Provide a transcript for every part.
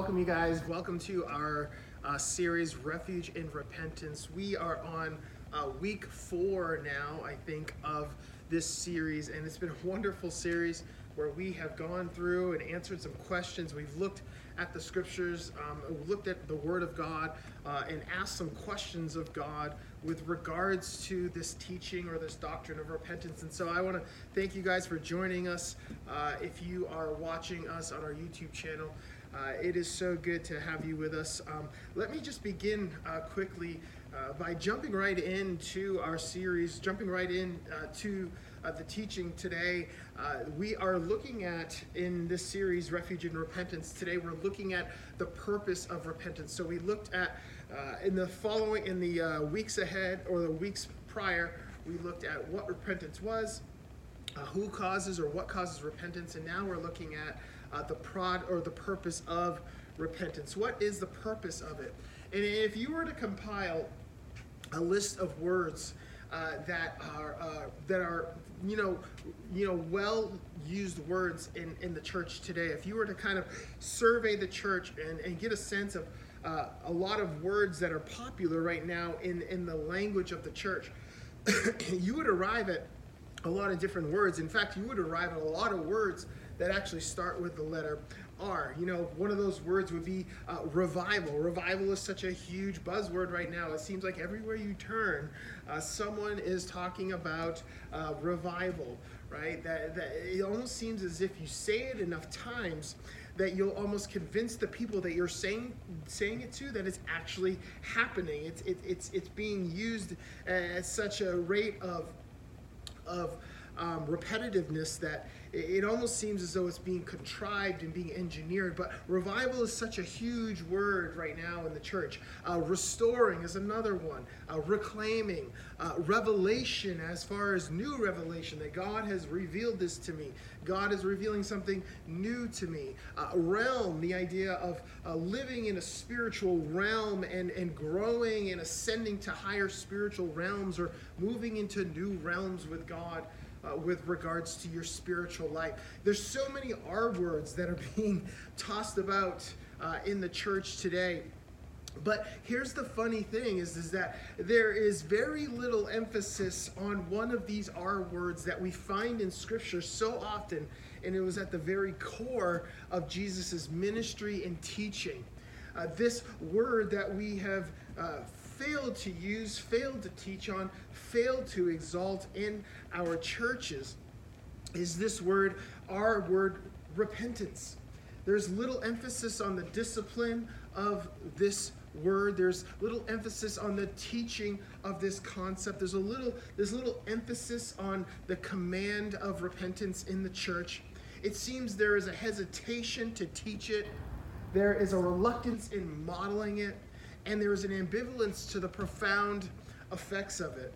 welcome you guys. Welcome to our uh, series, Refuge in Repentance. We are on uh, week four now, I think, of this series, and it's been a wonderful series where we have gone through and answered some questions. We've looked at the scriptures, um, looked at the Word of God, uh, and asked some questions of God with regards to this teaching or this doctrine of repentance. And so I want to thank you guys for joining us. Uh, if you are watching us on our YouTube channel, uh, it is so good to have you with us. Um, let me just begin uh, quickly uh, by jumping right into our series, jumping right in uh, to uh, the teaching today. Uh, we are looking at in this series, Refuge and Repentance. Today, we're looking at the purpose of repentance. So we looked at in the following, in the weeks ahead or the weeks prior, we looked at what repentance was, who causes or what causes repentance, and now we're looking at uh, the prod or the purpose of repentance. What is the purpose of it? And if you were to compile a list of words uh, that are uh, that are you know you know well used words in, in the church today, if you were to kind of survey the church and, and get a sense of uh, a lot of words that are popular right now in, in the language of the church, you would arrive at a lot of different words. In fact, you would arrive at a lot of words that actually start with the letter R. You know, one of those words would be uh, revival. Revival is such a huge buzzword right now. It seems like everywhere you turn, uh, someone is talking about uh, revival, right? That, that it almost seems as if you say it enough times that you'll almost convince the people that you're saying saying it to that it's actually happening. It's it, it's it's being used at such a rate of of um, repetitiveness that it almost seems as though it's being contrived and being engineered. But revival is such a huge word right now in the church. Uh, restoring is another one. Uh, reclaiming, uh, revelation, as far as new revelation, that God has revealed this to me. God is revealing something new to me. Uh, realm, the idea of uh, living in a spiritual realm and, and growing and ascending to higher spiritual realms or moving into new realms with God uh, with regards to your spiritual life. There's so many R words that are being tossed about uh, in the church today. But here's the funny thing is, is that there is very little emphasis on one of these R words that we find in Scripture so often, and it was at the very core of Jesus' ministry and teaching. Uh, this word that we have uh, failed to use, failed to teach on, failed to exalt in our churches is this word, our word, repentance. There's little emphasis on the discipline of this word. There's little emphasis on the teaching of this concept. There's a little there's little emphasis on the command of repentance in the church. It seems there is a hesitation to teach it. There is a reluctance in modeling it and there is an ambivalence to the profound effects of it.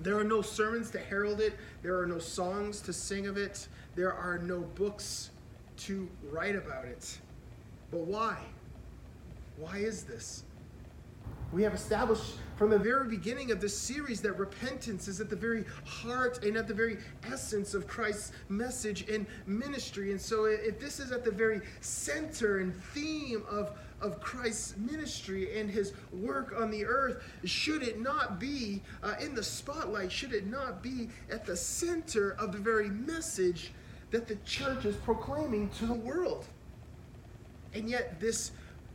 There are no sermons to herald it, there are no songs to sing of it, there are no books to write about it. But why? Why is this? We have established from the very beginning of this series that repentance is at the very heart and at the very essence of Christ's message and ministry. And so, if this is at the very center and theme of of Christ's ministry and his work on the earth, should it not be uh, in the spotlight? Should it not be at the center of the very message that the church is proclaiming to the world? And yet, this,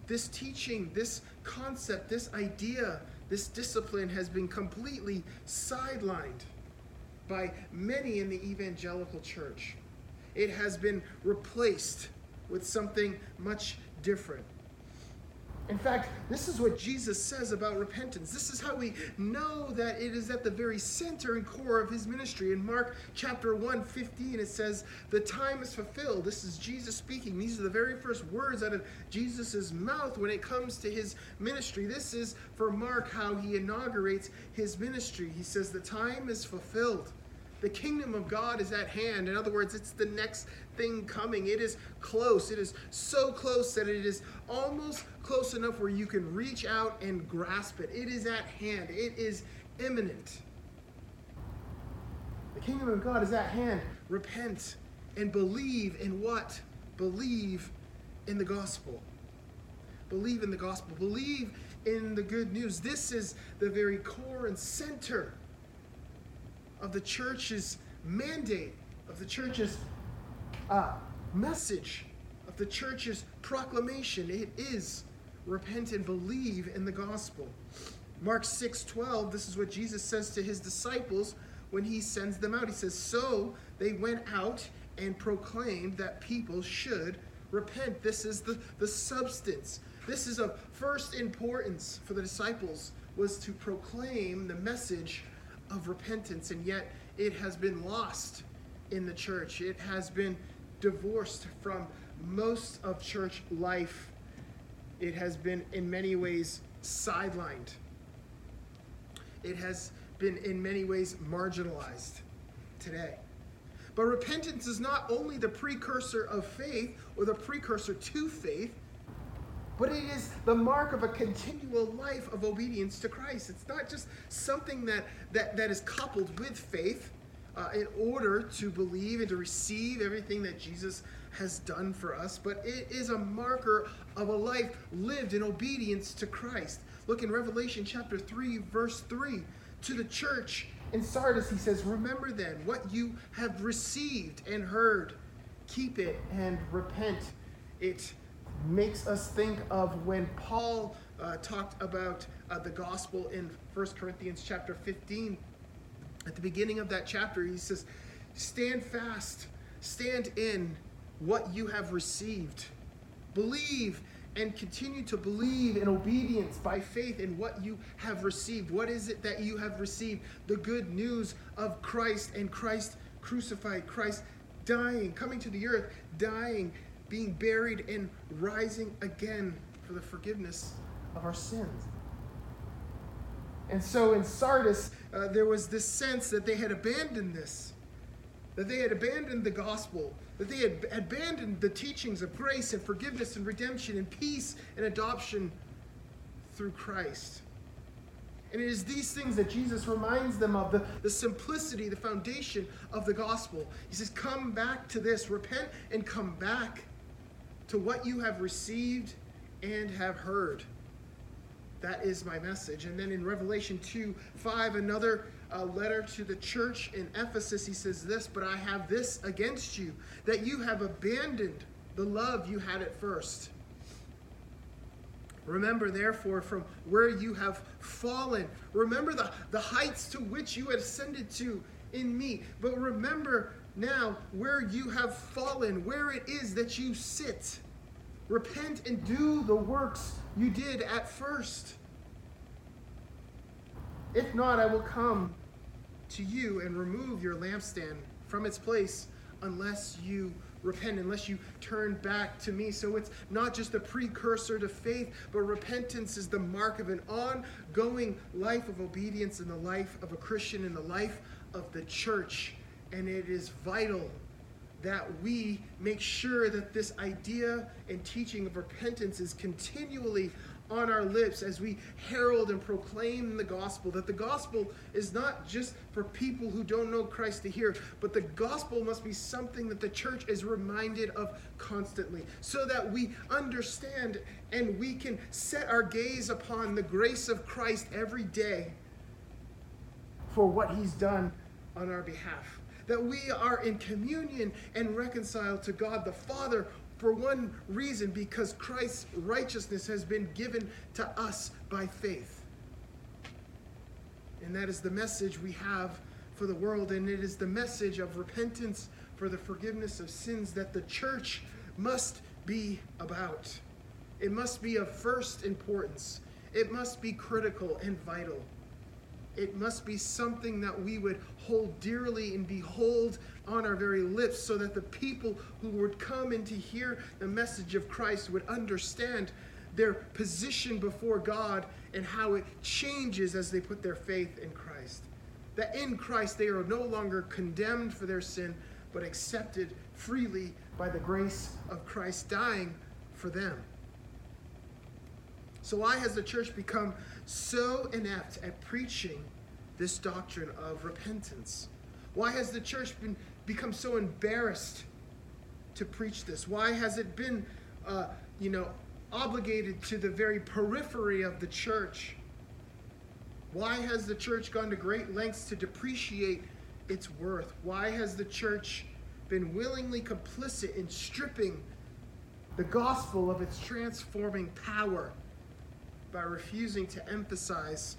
this teaching, this concept, this idea, this discipline has been completely sidelined by many in the evangelical church. It has been replaced with something much different. In fact, this is what Jesus says about repentance. This is how we know that it is at the very center and core of his ministry. In Mark chapter 1, 15, it says, The time is fulfilled. This is Jesus speaking. These are the very first words out of Jesus' mouth when it comes to his ministry. This is for Mark how he inaugurates his ministry. He says, The time is fulfilled. The kingdom of God is at hand. In other words, it's the next thing coming. It is close. It is so close that it is almost close enough where you can reach out and grasp it. It is at hand, it is imminent. The kingdom of God is at hand. Repent and believe in what? Believe in the gospel. believe in the gospel, believe in the good news. This is the very core and center of the church's mandate, of the church's uh, message, of the church's proclamation. It is repent and believe in the gospel. Mark 6 12, this is what Jesus says to his disciples when he sends them out. He says, So they went out and proclaimed that people should repent. This is the, the substance. This is of first importance for the disciples was to proclaim the message of repentance, and yet it has been lost in the church. It has been divorced from most of church life. It has been in many ways sidelined. It has been in many ways marginalized today. But repentance is not only the precursor of faith or the precursor to faith, but it is the mark of a continual life of obedience to Christ. It's not just something that, that, that is coupled with faith uh, in order to believe and to receive everything that Jesus has done for us, but it is a marker of a life lived in obedience to Christ. Look in Revelation chapter 3, verse 3. To the church in Sardis, he says, Remember then what you have received and heard, keep it and repent. It makes us think of when Paul uh, talked about uh, the gospel in 1 Corinthians chapter 15. At the beginning of that chapter, he says, Stand fast, stand in what you have received. Believe and continue to believe in obedience by faith in what you have received. What is it that you have received? The good news of Christ and Christ crucified, Christ dying, coming to the earth, dying, being buried, and rising again for the forgiveness of our sins. And so in Sardis, uh, there was this sense that they had abandoned this, that they had abandoned the gospel, that they had abandoned the teachings of grace and forgiveness and redemption and peace and adoption through Christ. And it is these things that Jesus reminds them of the, the simplicity, the foundation of the gospel. He says, Come back to this, repent and come back to what you have received and have heard. That is my message. And then in Revelation 2 5, another uh, letter to the church in Ephesus, he says this, But I have this against you, that you have abandoned the love you had at first. Remember, therefore, from where you have fallen. Remember the, the heights to which you ascended to in me. But remember now where you have fallen, where it is that you sit. Repent and do the works you did at first. If not, I will come to you and remove your lampstand from its place unless you repent, unless you turn back to me. So it's not just a precursor to faith, but repentance is the mark of an ongoing life of obedience in the life of a Christian, in the life of the church. And it is vital that we make sure that this idea and teaching of repentance is continually on our lips as we herald and proclaim the gospel. That the gospel is not just for people who don't know Christ to hear, but the gospel must be something that the church is reminded of constantly so that we understand and we can set our gaze upon the grace of Christ every day for what he's done on our behalf that we are in communion and reconciled to God the Father for one reason because Christ's righteousness has been given to us by faith. And that is the message we have for the world, and it is the message of repentance for the forgiveness of sins that the church must be about. It must be of first importance, it must be critical and vital. It must be something that we would hold dearly and behold on our very lips so that the people who would come in to hear the message of Christ would understand their position before God and how it changes as they put their faith in Christ. That in Christ they are no longer condemned for their sin, but accepted freely by the grace of Christ dying for them. So, why has the church become so inept at preaching this doctrine of repentance? Why has the church been become so embarrassed to preach this? Why has it been, uh, you know, obligated to the very periphery of the church? Why has the church gone to great lengths to depreciate its worth? Why has the church been willingly complicit in stripping the gospel of its transforming power by refusing to emphasize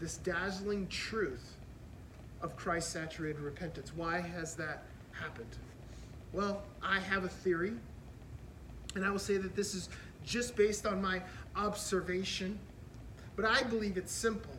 this dazzling truth of Christ saturated repentance? Why has that happened? Well, I have a theory, and I will say that this is just based on my observation, but I believe it's simple.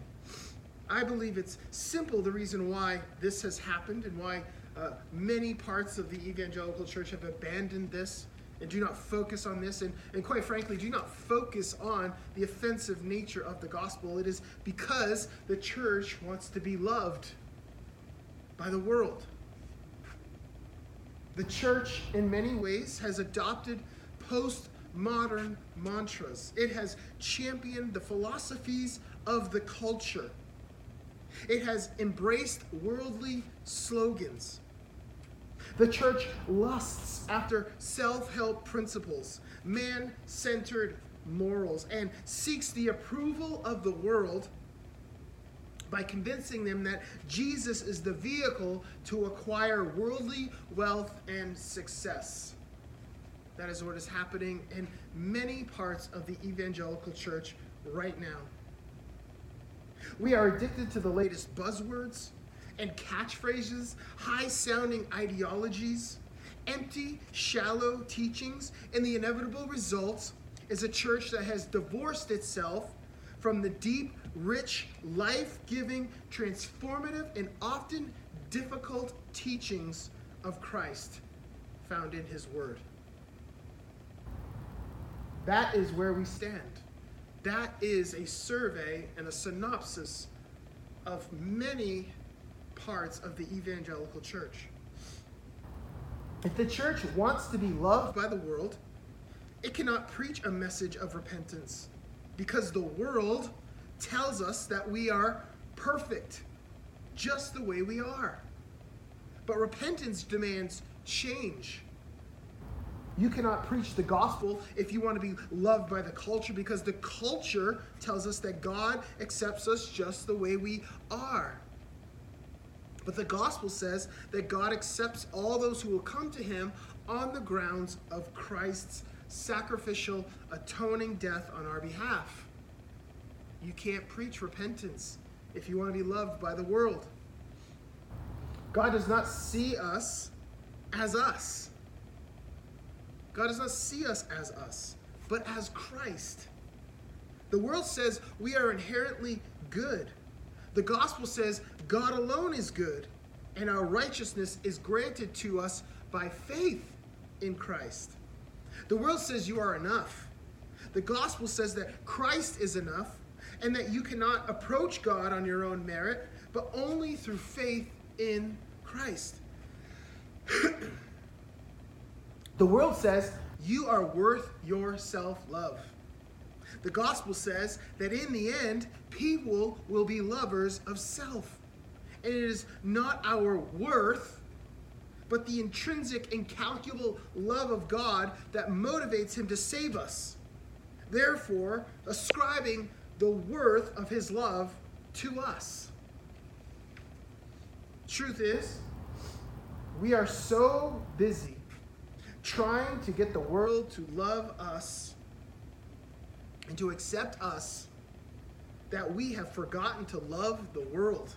I believe it's simple the reason why this has happened and why uh, many parts of the evangelical church have abandoned this and do not focus on this, and, and quite frankly, do not focus on the offensive nature of the gospel. It is because the church wants to be loved by the world. The church, in many ways, has adopted postmodern mantras. It has championed the philosophies of the culture. It has embraced worldly slogans. The church lusts after self help principles, man centered morals, and seeks the approval of the world by convincing them that Jesus is the vehicle to acquire worldly wealth and success. That is what is happening in many parts of the evangelical church right now. We are addicted to the latest buzzwords and catchphrases, high sounding ideologies, empty, shallow teachings, and the inevitable result is a church that has divorced itself from the deep, rich, life giving, transformative, and often difficult teachings of Christ found in His Word. That is where we stand. That is a survey and a synopsis of many parts of the evangelical church. If the church wants to be loved by the world, it cannot preach a message of repentance because the world tells us that we are perfect just the way we are. But repentance demands change. You cannot preach the gospel if you want to be loved by the culture because the culture tells us that God accepts us just the way we are. But the gospel says that God accepts all those who will come to him on the grounds of Christ's sacrificial, atoning death on our behalf. You can't preach repentance if you want to be loved by the world. God does not see us as us. God does not see us as us, but as Christ. The world says we are inherently good. The gospel says God alone is good, and our righteousness is granted to us by faith in Christ. The world says you are enough. The gospel says that Christ is enough and that you cannot approach God on your own merit, but only through faith in Christ. the world says you are worth your self love. The gospel says that in the end, people will be lovers of self. And it is not our worth, but the intrinsic, incalculable love of God that motivates him to save us. Therefore, ascribing the worth of his love to us. Truth is, we are so busy trying to get the world to love us and to accept us that we have forgotten to love the world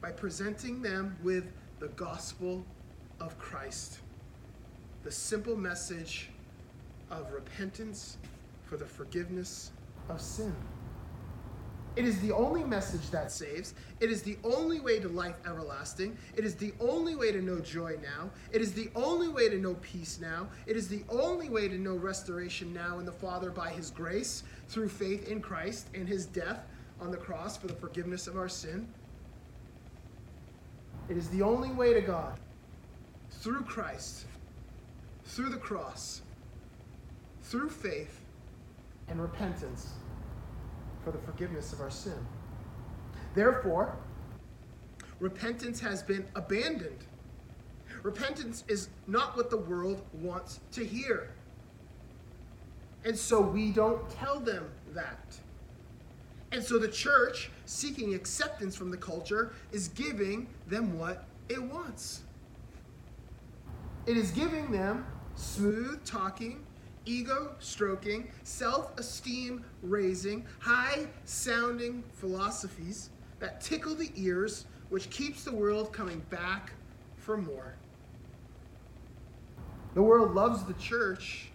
by presenting them with the gospel of Christ. The simple message of repentance for the forgiveness of sin. It is the only message that saves. It is the only way to life everlasting. It is the only way to know joy now. It is the only way to know peace now. It is the only way to know restoration now in the Father by His grace through faith in Christ and His death on the cross for the forgiveness of our sin. It is the only way to God through Christ, through the cross, through faith and repentance for the forgiveness of our sin. Therefore, repentance has been abandoned. Repentance is not what the world wants to hear. And so we don't tell them that. And so the church, seeking acceptance from the culture, is giving them what it wants. It is giving them smooth talking, ego stroking, self esteem raising, high sounding philosophies that tickle the ears, which keeps the world coming back for more. The world loves the church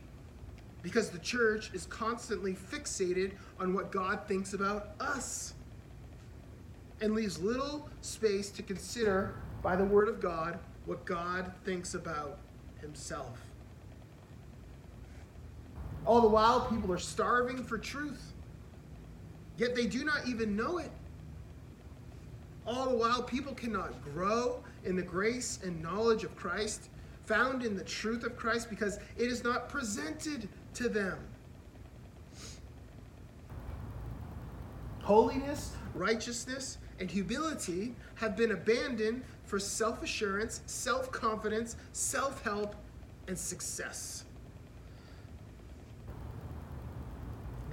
because the church is constantly fixated on what God thinks about us and leaves little space to consider by the Word of God what God thinks about Himself. All the while, people are starving for truth, yet they do not even know it. All the while, people cannot grow in the grace and knowledge of Christ, found in the truth of Christ, because it is not presented to them. Holiness, righteousness, and humility have been abandoned for self assurance, self confidence, self help, and success.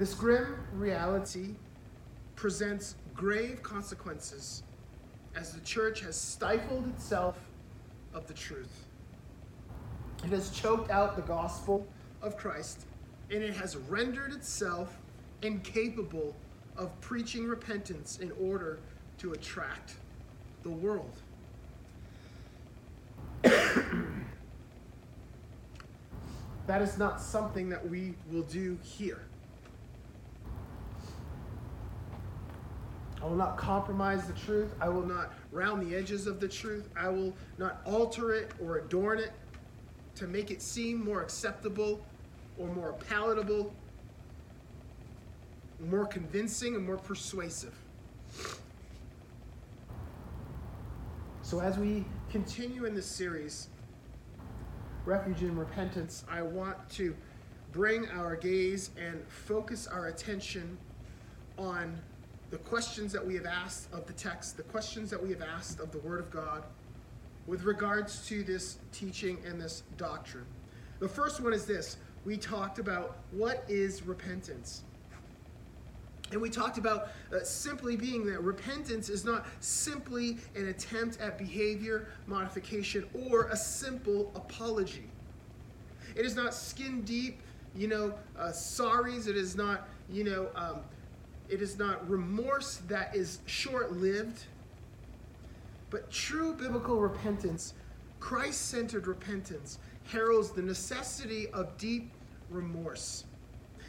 This grim reality presents grave consequences as the church has stifled itself of the truth. It has choked out the gospel of Christ, and it has rendered itself incapable of preaching repentance in order to attract the world. that is not something that we will do here. I will not compromise the truth. I will not round the edges of the truth. I will not alter it or adorn it to make it seem more acceptable or more palatable, more convincing, and more persuasive. So, as we continue in this series, Refuge and Repentance, I want to bring our gaze and focus our attention on the questions that we have asked of the text, the questions that we have asked of the Word of God with regards to this teaching and this doctrine. The first one is this we talked about what is repentance. And we talked about uh, simply being that repentance is not simply an attempt at behavior modification or a simple apology. It is not skin deep, you know, uh, sorries. It is not, you know, um, it is not remorse that is short lived, but true biblical repentance, Christ centered repentance, heralds the necessity of deep remorse.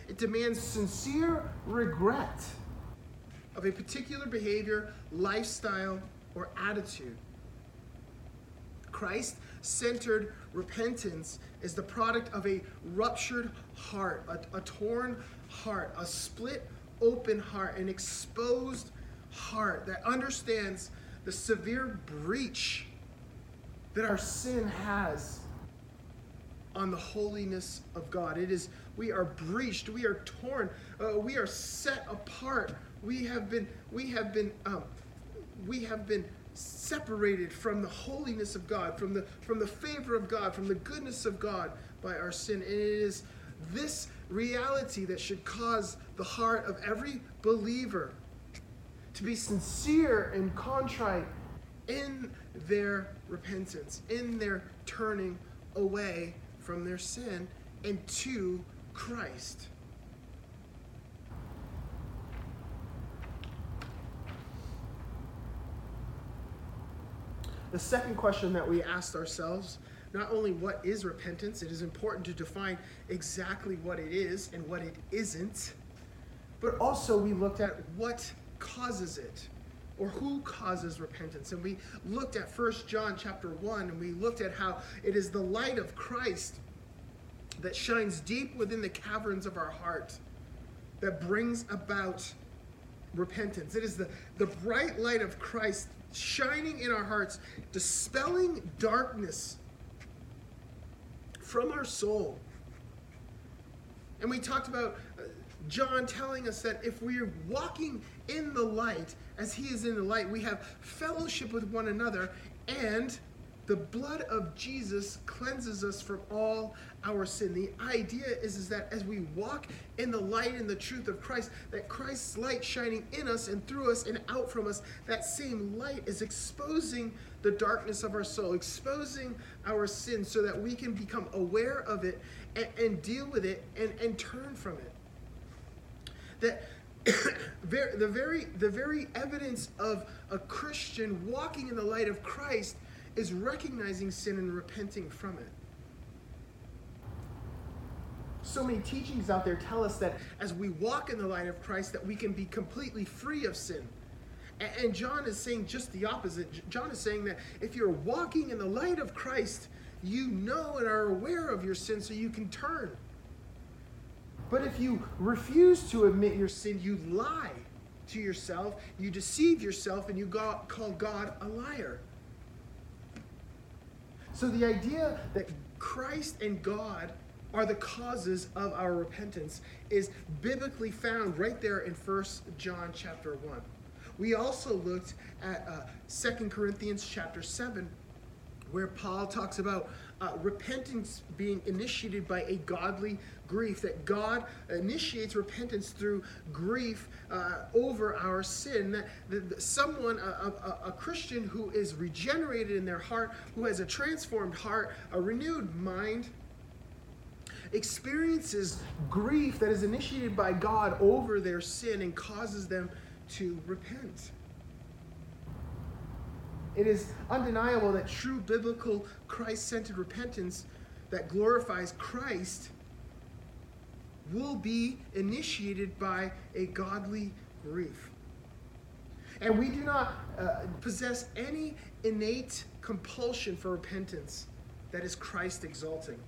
It demands sincere regret of a particular behavior, lifestyle, or attitude. Christ centered repentance is the product of a ruptured heart, a, a torn heart, a split open heart, an exposed heart that understands the severe breach that our sin has on the holiness of God. It is, we are breached, we are torn, uh, we are set apart. We have been, we have been, um, we have been separated from the holiness of God, from the from the favor of God, from the goodness of God by our sin. And it is this reality that should cause the heart of every believer to be sincere and contrite in their repentance, in their turning away from their sin and to Christ. The second question that we asked ourselves not only what is repentance, it is important to define exactly what it is and what it isn't, but also we looked at what causes it or who causes repentance. And we looked at First John chapter 1 and we looked at how it is the light of Christ that shines deep within the caverns of our heart that brings about repentance. It is the, the bright light of Christ shining in our hearts, dispelling darkness from our soul. And we talked about uh, John telling us that if we are walking in the light as he is in the light, we have fellowship with one another, and the blood of Jesus cleanses us from all our sin. The idea is, is that as we walk in the light and the truth of Christ, that Christ's light shining in us and through us and out from us, that same light is exposing the darkness of our soul, exposing our sin so that we can become aware of it and, and deal with it and, and turn from it. That the very the very evidence of a Christian walking in the light of Christ is recognizing sin and repenting from it. So many teachings out there tell us that as we walk in the light of Christ that we can be completely free of sin. And John is saying just the opposite. John is saying that if you're walking in the light of Christ, you know and are aware of your sin so you can turn. But if you refuse to admit your sin, you lie to yourself, you deceive yourself, and you call God a liar. So the idea that Christ and God are the causes of our repentance is biblically found right there in 1 John chapter 1. We also looked at uh, 2 Corinthians chapter 7, where Paul talks about uh, repentance being initiated by a godly grief, that God initiates repentance through grief uh, over our sin. That, that someone, a, a, a Christian who is regenerated in their heart, who has a transformed heart, a renewed mind, experiences grief that is initiated by God over their sin and causes them to repent. It is undeniable that true biblical Christ centered repentance that glorifies Christ will be initiated by a godly grief. And we do not uh, possess any innate compulsion for repentance that is Christ exalting.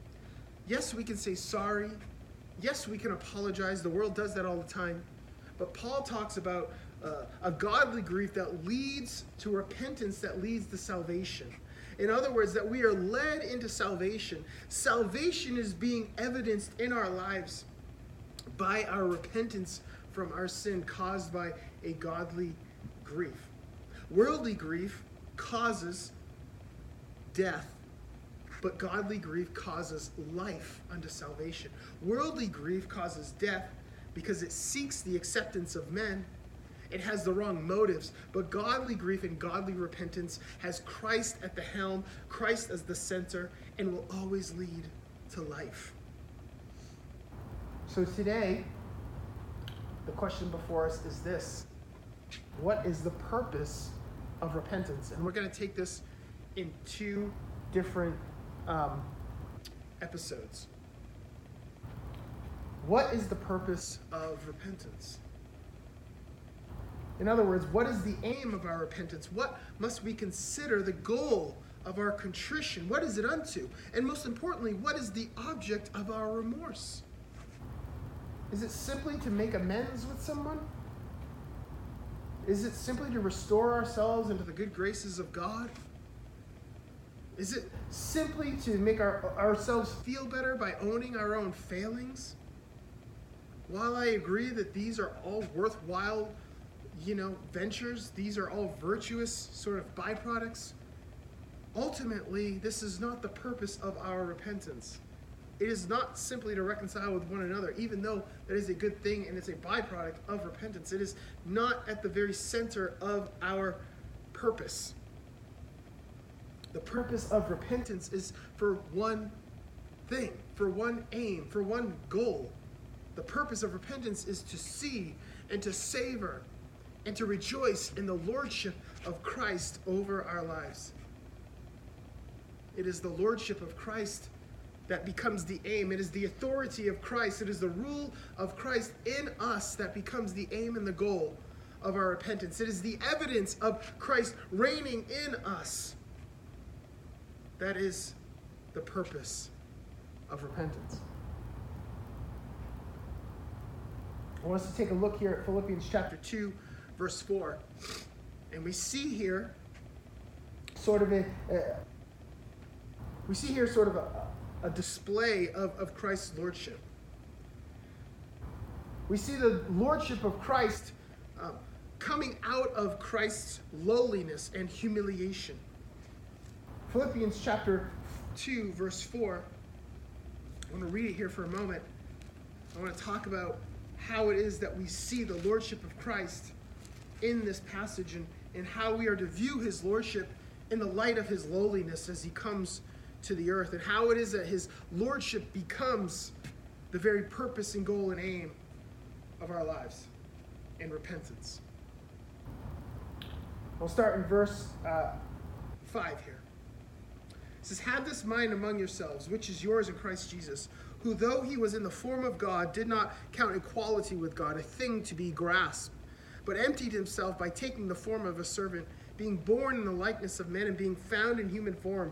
Yes, we can say sorry. Yes, we can apologize. The world does that all the time. But Paul talks about uh, a godly grief that leads to repentance, that leads to salvation. In other words, that we are led into salvation. Salvation is being evidenced in our lives by our repentance from our sin caused by a godly grief. Worldly grief causes death, but godly grief causes life unto salvation. Worldly grief causes death because it seeks the acceptance of men. It has the wrong motives, but godly grief and godly repentance has Christ at the helm, Christ as the center, and will always lead to life. So today, the question before us is this What is the purpose of repentance? And we're going to take this in two different um, episodes. What is the purpose of repentance? In other words, what is the aim of our repentance? What must we consider the goal of our contrition? What is it unto? And most importantly, what is the object of our remorse? Is it simply to make amends with someone? Is it simply to restore ourselves into the good graces of God? Is it simply to make our, ourselves feel better by owning our own failings? While I agree that these are all worthwhile, you know, ventures, these are all virtuous sort of byproducts, ultimately, this is not the purpose of our repentance. It is not simply to reconcile with one another, even though that is a good thing and it's a byproduct of repentance. It is not at the very center of our purpose. The purpose of repentance is for one thing, for one aim, for one goal. The purpose of repentance is to see and to savor and to rejoice in the lordship of Christ over our lives. It is the lordship of Christ that becomes the aim. It is the authority of Christ. It is the rule of Christ in us that becomes the aim and the goal of our repentance. It is the evidence of Christ reigning in us. That is the purpose of repentance. I want us to take a look here at Philippians chapter 2, verse 4. And we see here sort of a, we see here sort of a, a display of, of Christ's lordship. We see the lordship of Christ uh, coming out of Christ's lowliness and humiliation. Philippians chapter 2, verse 4. I want to read it here for a moment. I want to talk about how it is that we see the lordship of Christ in this passage and, and how we are to view his lordship in the light of his lowliness as he comes to the earth, and how it is that his lordship becomes the very purpose and goal and aim of our lives in repentance. We'll start in verse uh, 5 here. It says, Have this mind among yourselves, which is yours in Christ Jesus, who, though he was in the form of God, did not count equality with God a thing to be grasped, but emptied himself by taking the form of a servant, being born in the likeness of men and being found in human form.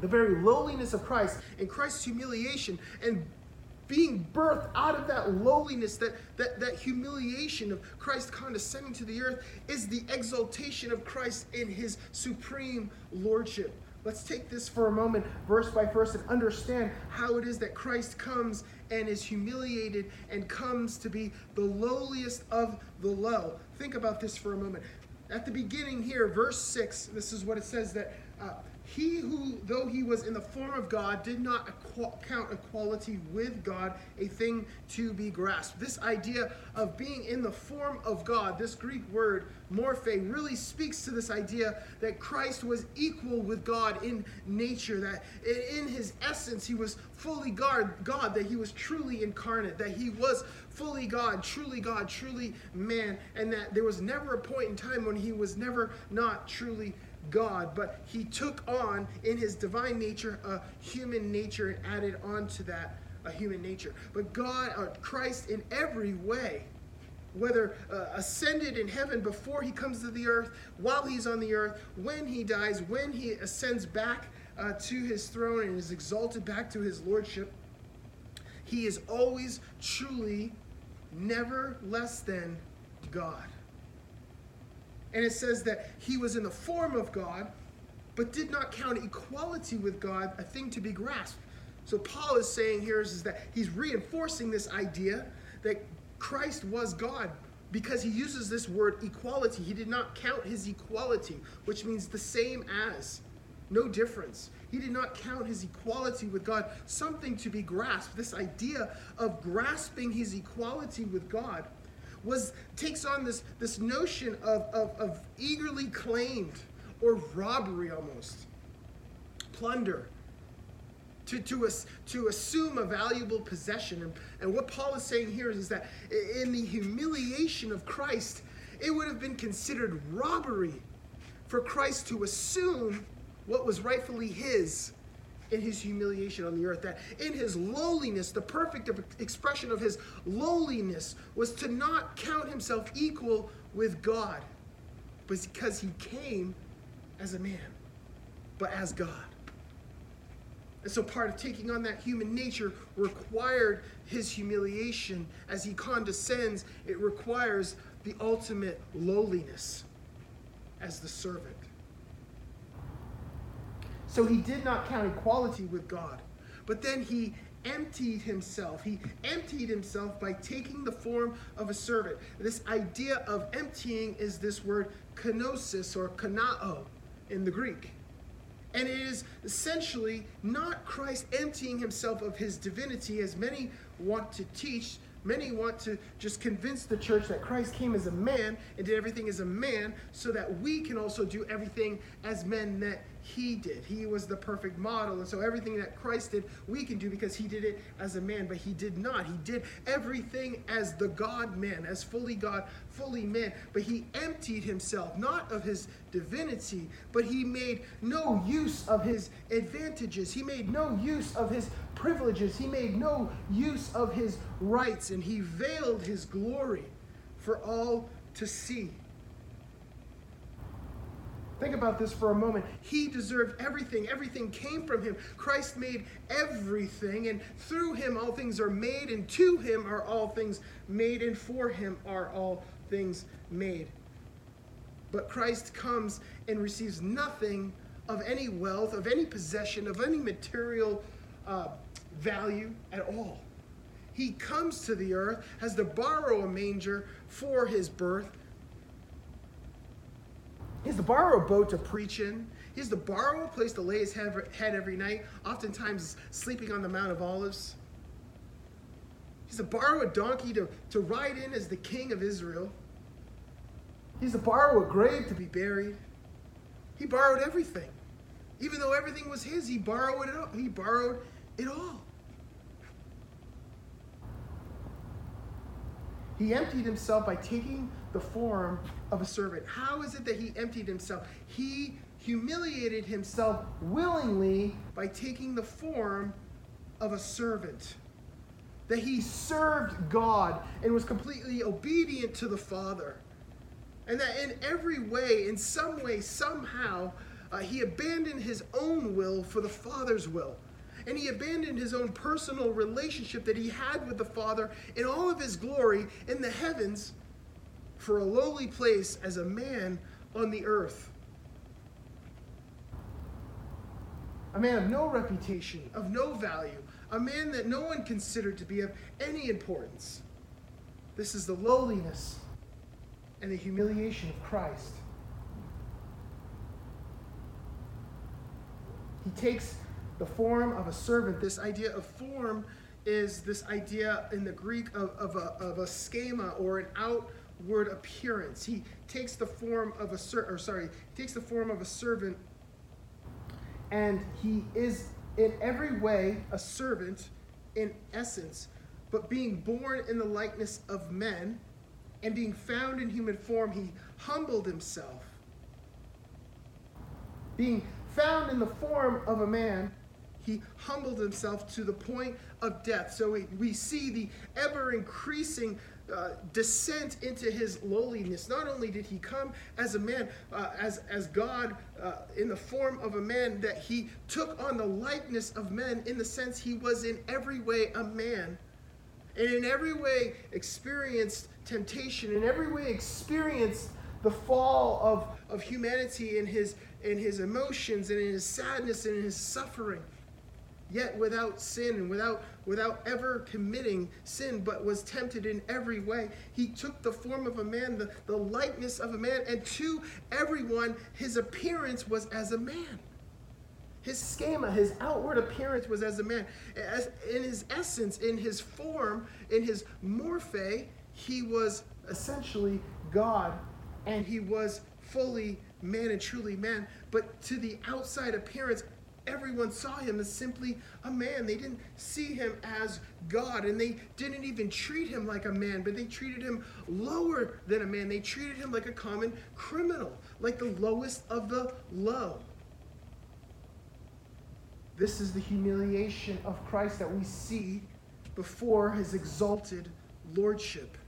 the very lowliness of Christ and Christ's humiliation and being birthed out of that lowliness, that, that, that humiliation of Christ condescending to the earth, is the exaltation of Christ in his supreme lordship. Let's take this for a moment, verse by verse, and understand how it is that Christ comes and is humiliated and comes to be the lowliest of the low. Think about this for a moment. At the beginning here, verse 6, this is what it says that uh, he who, though he was in the form of God, did not count equality with God a thing to be grasped. This idea of being in the form of God, this Greek word, morphe, really speaks to this idea that Christ was equal with God in nature, that in his essence he was fully God, God, that he was truly incarnate, that he was fully God, truly God, truly man, and that there was never a point in time when he was never not truly God, but he took on in his divine nature a human nature and added on to that a human nature. But God, uh, Christ, in every way, whether uh, ascended in heaven before he comes to the earth, while he's on the earth, when he dies, when he ascends back uh, to his throne and is exalted back to his lordship, he is always truly never less than God. And it says that he was in the form of God, but did not count equality with God a thing to be grasped. So Paul is saying here is, is that he's reinforcing this idea that Christ was God because he uses this word equality. He did not count his equality, which means the same as, no difference. He did not count his equality with God something to be grasped. This idea of grasping his equality with God was takes on this, this notion of, of, of eagerly claimed or robbery almost, plunder, to, to, us, to assume a valuable possession. And, and what Paul is saying here is, is that in the humiliation of Christ, it would have been considered robbery for Christ to assume what was rightfully his in his humiliation on the earth, that in his lowliness, the perfect expression of his lowliness was to not count himself equal with God, but because he came as a man, but as God. And so part of taking on that human nature required his humiliation. As he condescends, it requires the ultimate lowliness as the servant. So he did not count equality with God. But then he emptied himself. He emptied himself by taking the form of a servant. This idea of emptying is this word kenosis or kenoo in the Greek. And it is essentially not Christ emptying himself of his divinity, as many want to teach. Many want to just convince the church that Christ came as a man and did everything as a man so that we can also do everything as men that he did. He was the perfect model. And so everything that Christ did, we can do because he did it as a man, but he did not. He did everything as the God man, as fully God, fully man. But he emptied himself, not of his divinity, but he made no use of his advantages. He made no use of his privileges. He made no use of his rights, and he veiled his glory for all to see. Think about this for a moment. He deserved everything. Everything came from him. Christ made everything, and through him all things are made, and to him are all things made, and for him are all things made. But Christ comes and receives nothing of any wealth, of any possession, of any material uh, value at all. He comes to the earth, has to borrow a manger for his birth, he has to borrow a boat to preach in. He has to borrow a place to lay his head every night, oftentimes sleeping on the Mount of Olives. He has to borrow a donkey to, to ride in as the king of Israel. He has to borrow a grave to be buried. He borrowed everything. Even though everything was his, he borrowed it all. He borrowed it all. He emptied himself by taking the form of a servant. How is it that he emptied himself? He humiliated himself willingly by taking the form of a servant. That he served God and was completely obedient to the Father. And that in every way, in some way, somehow, uh, he abandoned his own will for the Father's will. And he abandoned his own personal relationship that he had with the Father in all of his glory in the heavens for a lowly place as a man on the earth. A man of no reputation, of no value, a man that no one considered to be of any importance. This is the lowliness and the humiliation of Christ. He takes the form of a servant. This idea of form is this idea in the Greek of, of, a, of a schema or an outward appearance. He takes the form of a ser- or sorry, takes the form of a servant, and he is in every way a servant in essence, but being born in the likeness of men and being found in human form, he humbled himself. Being found in the form of a man, he humbled himself to the point of death. So we, we see the ever increasing uh, descent into his lowliness. Not only did he come as a man, uh, as, as God uh, in the form of a man, that he took on the likeness of men in the sense he was in every way a man. And in every way experienced temptation, in every way experienced the fall of, of humanity in his, in his emotions and in his sadness and in his suffering yet without sin and without, without ever committing sin, but was tempted in every way. He took the form of a man, the, the likeness of a man, and to everyone, his appearance was as a man. His schema, his outward appearance was as a man. As, in his essence, in his form, in his morphe, he was essentially God, and he was fully man and truly man. But to the outside appearance, everyone saw him as simply a man. They didn't see him as God, and they didn't even treat him like a man, but they treated him lower than a man. They treated him like a common criminal, like the lowest of the low. This is the humiliation of Christ that we see before his exalted lordship.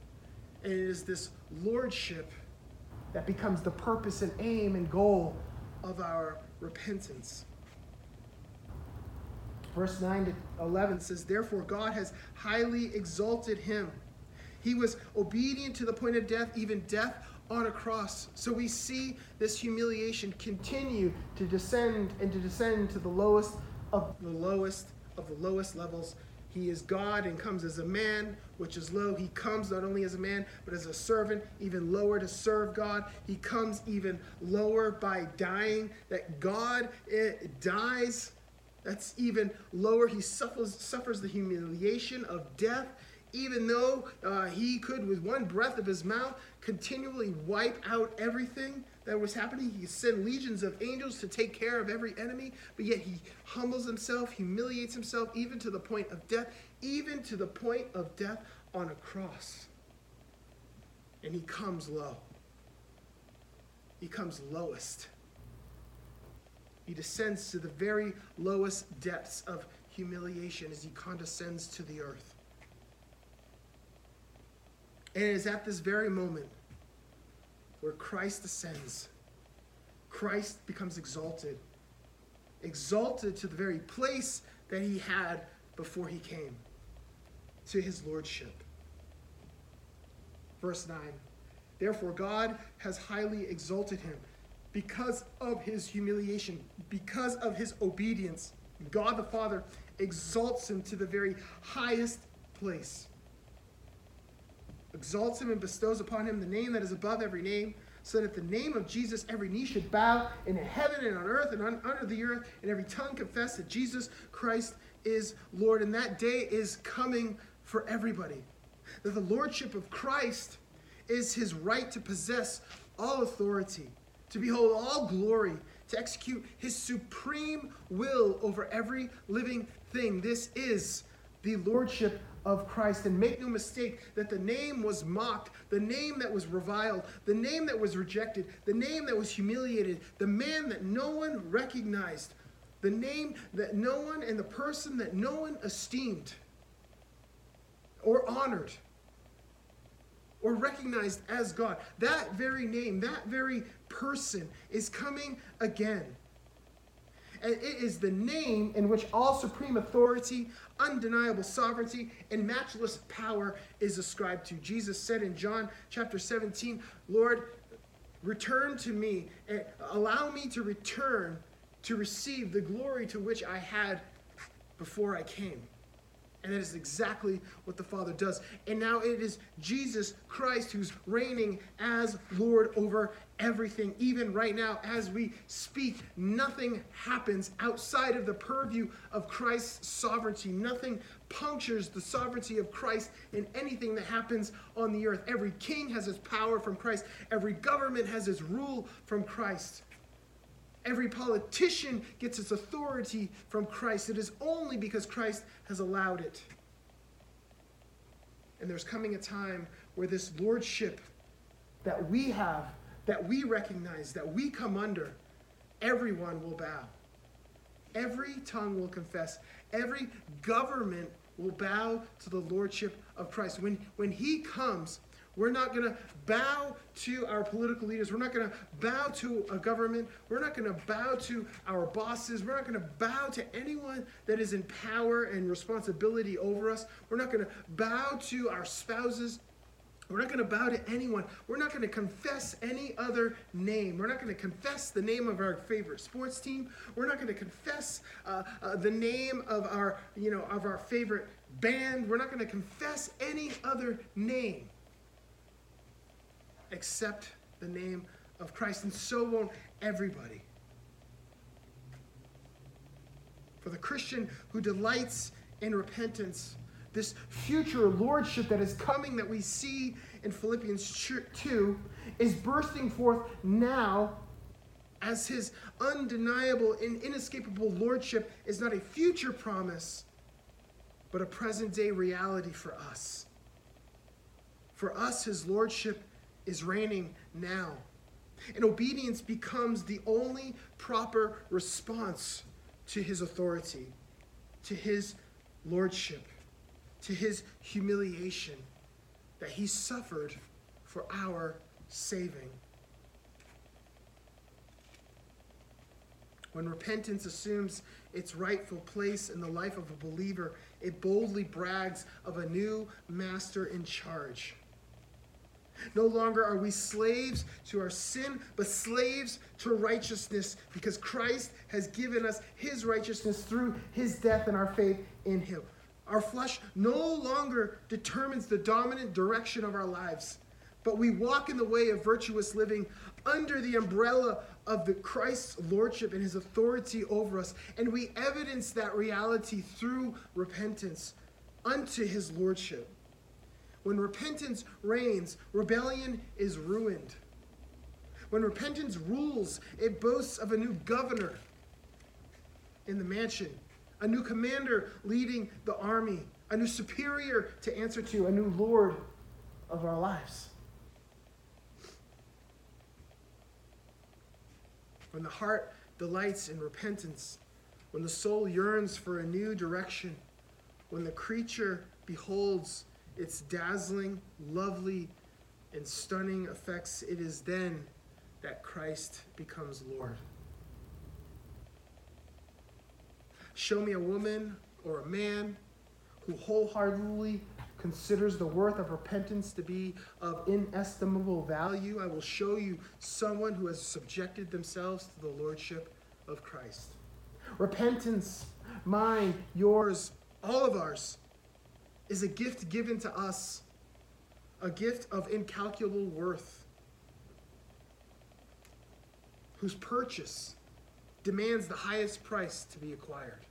And it is this lordship that becomes the purpose and aim and goal of our repentance. Verse 9 to 11 says, Therefore, God has highly exalted him. He was obedient to the point of death, even death on a cross. So we see this humiliation continue to descend and to descend to the lowest of the lowest of the lowest levels. He is God and comes as a man, which is low. He comes not only as a man, but as a servant, even lower to serve God. He comes even lower by dying, that God eh, dies that's even lower. He suffers, suffers the humiliation of death, even though uh, he could, with one breath of his mouth, continually wipe out everything that was happening. He sent legions of angels to take care of every enemy, but yet he humbles himself, humiliates himself, even to the point of death, even to the point of death on a cross. And he comes low. He comes lowest. He descends to the very lowest depths of humiliation as he condescends to the earth. And it is at this very moment where Christ ascends. Christ becomes exalted. Exalted to the very place that he had before he came, to his lordship. Verse 9 Therefore, God has highly exalted him because of his humiliation, because of his obedience. God the Father exalts him to the very highest place. Exalts him and bestows upon him the name that is above every name, so that at the name of Jesus every knee should bow in heaven and on earth and on, under the earth, and every tongue confess that Jesus Christ is Lord. And that day is coming for everybody. That the lordship of Christ is his right to possess all authority, to behold all glory, to execute his supreme will over every living thing. This is the lordship of Christ. And make no mistake that the name was mocked, the name that was reviled, the name that was rejected, the name that was humiliated, the man that no one recognized, the name that no one and the person that no one esteemed or honored or recognized as God. That very name, that very person is coming again. And it is the name in which all supreme authority, undeniable sovereignty, and matchless power is ascribed to. Jesus said in John chapter 17, Lord, return to me, and allow me to return to receive the glory to which I had before I came. And that is exactly what the Father does. And now it is Jesus Christ who's reigning as Lord over everything. Even right now, as we speak, nothing happens outside of the purview of Christ's sovereignty. Nothing punctures the sovereignty of Christ in anything that happens on the earth. Every king has his power from Christ, every government has its rule from Christ. Every politician gets its authority from Christ. It is only because Christ has allowed it. And there's coming a time where this lordship that we have, that we recognize, that we come under, everyone will bow. Every tongue will confess. Every government will bow to the lordship of Christ. When, when he comes, we're not going to bow to our political leaders. We're not going to bow to a government. We're not going to bow to our bosses. We're not going to bow to anyone that is in power and responsibility over us. We're not going to bow to our spouses. We're not going to bow to anyone. We're not going to confess any other name. We're not going to confess the name of our favorite sports team. We're not going to confess uh, uh, the name of our, you know, of our favorite band. We're not going to confess any other name accept the name of Christ, and so won't everybody. For the Christian who delights in repentance, this future lordship that is coming that we see in Philippians 2 is bursting forth now as his undeniable and inescapable lordship is not a future promise, but a present day reality for us. For us, his lordship is reigning now. And obedience becomes the only proper response to his authority, to his lordship, to his humiliation that he suffered for our saving. When repentance assumes its rightful place in the life of a believer, it boldly brags of a new master in charge no longer are we slaves to our sin, but slaves to righteousness because Christ has given us his righteousness through his death and our faith in him. Our flesh no longer determines the dominant direction of our lives, but we walk in the way of virtuous living under the umbrella of the Christ's lordship and his authority over us, and we evidence that reality through repentance unto his lordship. When repentance reigns, rebellion is ruined. When repentance rules, it boasts of a new governor in the mansion, a new commander leading the army, a new superior to answer to, a new Lord of our lives. When the heart delights in repentance, when the soul yearns for a new direction, when the creature beholds its dazzling, lovely, and stunning effects, it is then that Christ becomes Lord. Show me a woman or a man who wholeheartedly considers the worth of repentance to be of inestimable value. I will show you someone who has subjected themselves to the lordship of Christ. Repentance, mine, yours, all of ours, is a gift given to us, a gift of incalculable worth, whose purchase demands the highest price to be acquired.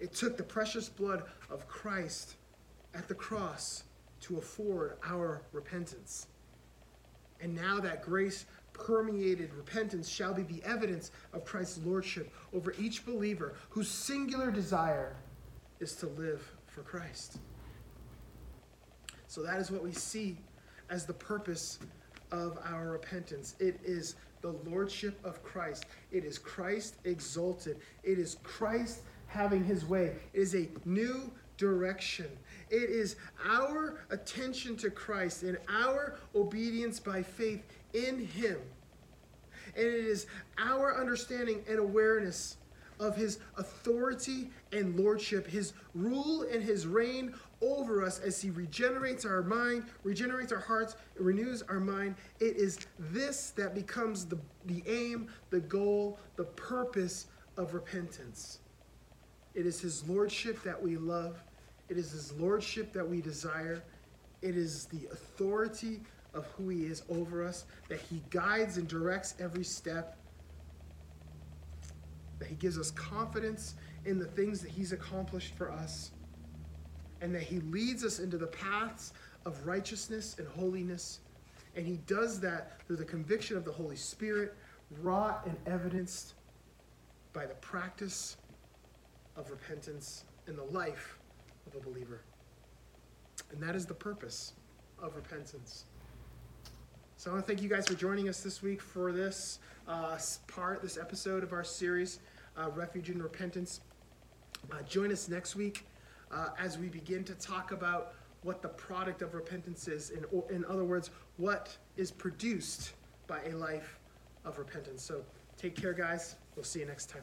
It took the precious blood of Christ at the cross to afford our repentance. And now that grace permeated repentance shall be the evidence of Christ's lordship over each believer whose singular desire is to live for Christ. So that is what we see as the purpose of our repentance. It is the lordship of Christ. It is Christ exalted. It is Christ having his way. It is a new direction. It is our attention to Christ and our obedience by faith in him. And it is our understanding and awareness of his authority and lordship, his rule and his reign over us as he regenerates our mind, regenerates our hearts, renews our mind. It is this that becomes the, the aim, the goal, the purpose of repentance. It is his lordship that we love. It is his lordship that we desire. It is the authority of who he is over us, that he guides and directs every step, that he gives us confidence in the things that he's accomplished for us, and that he leads us into the paths of righteousness and holiness. And he does that through the conviction of the Holy Spirit, wrought and evidenced by the practice of repentance in the life of a believer. And that is the purpose of repentance. So I want to thank you guys for joining us this week for this uh, part, this episode of our series, uh, Refuge in Repentance. Uh, join us next week uh, as we begin to talk about what the product of repentance is. In, in other words, what is produced by a life of repentance. So take care, guys. We'll see you next time.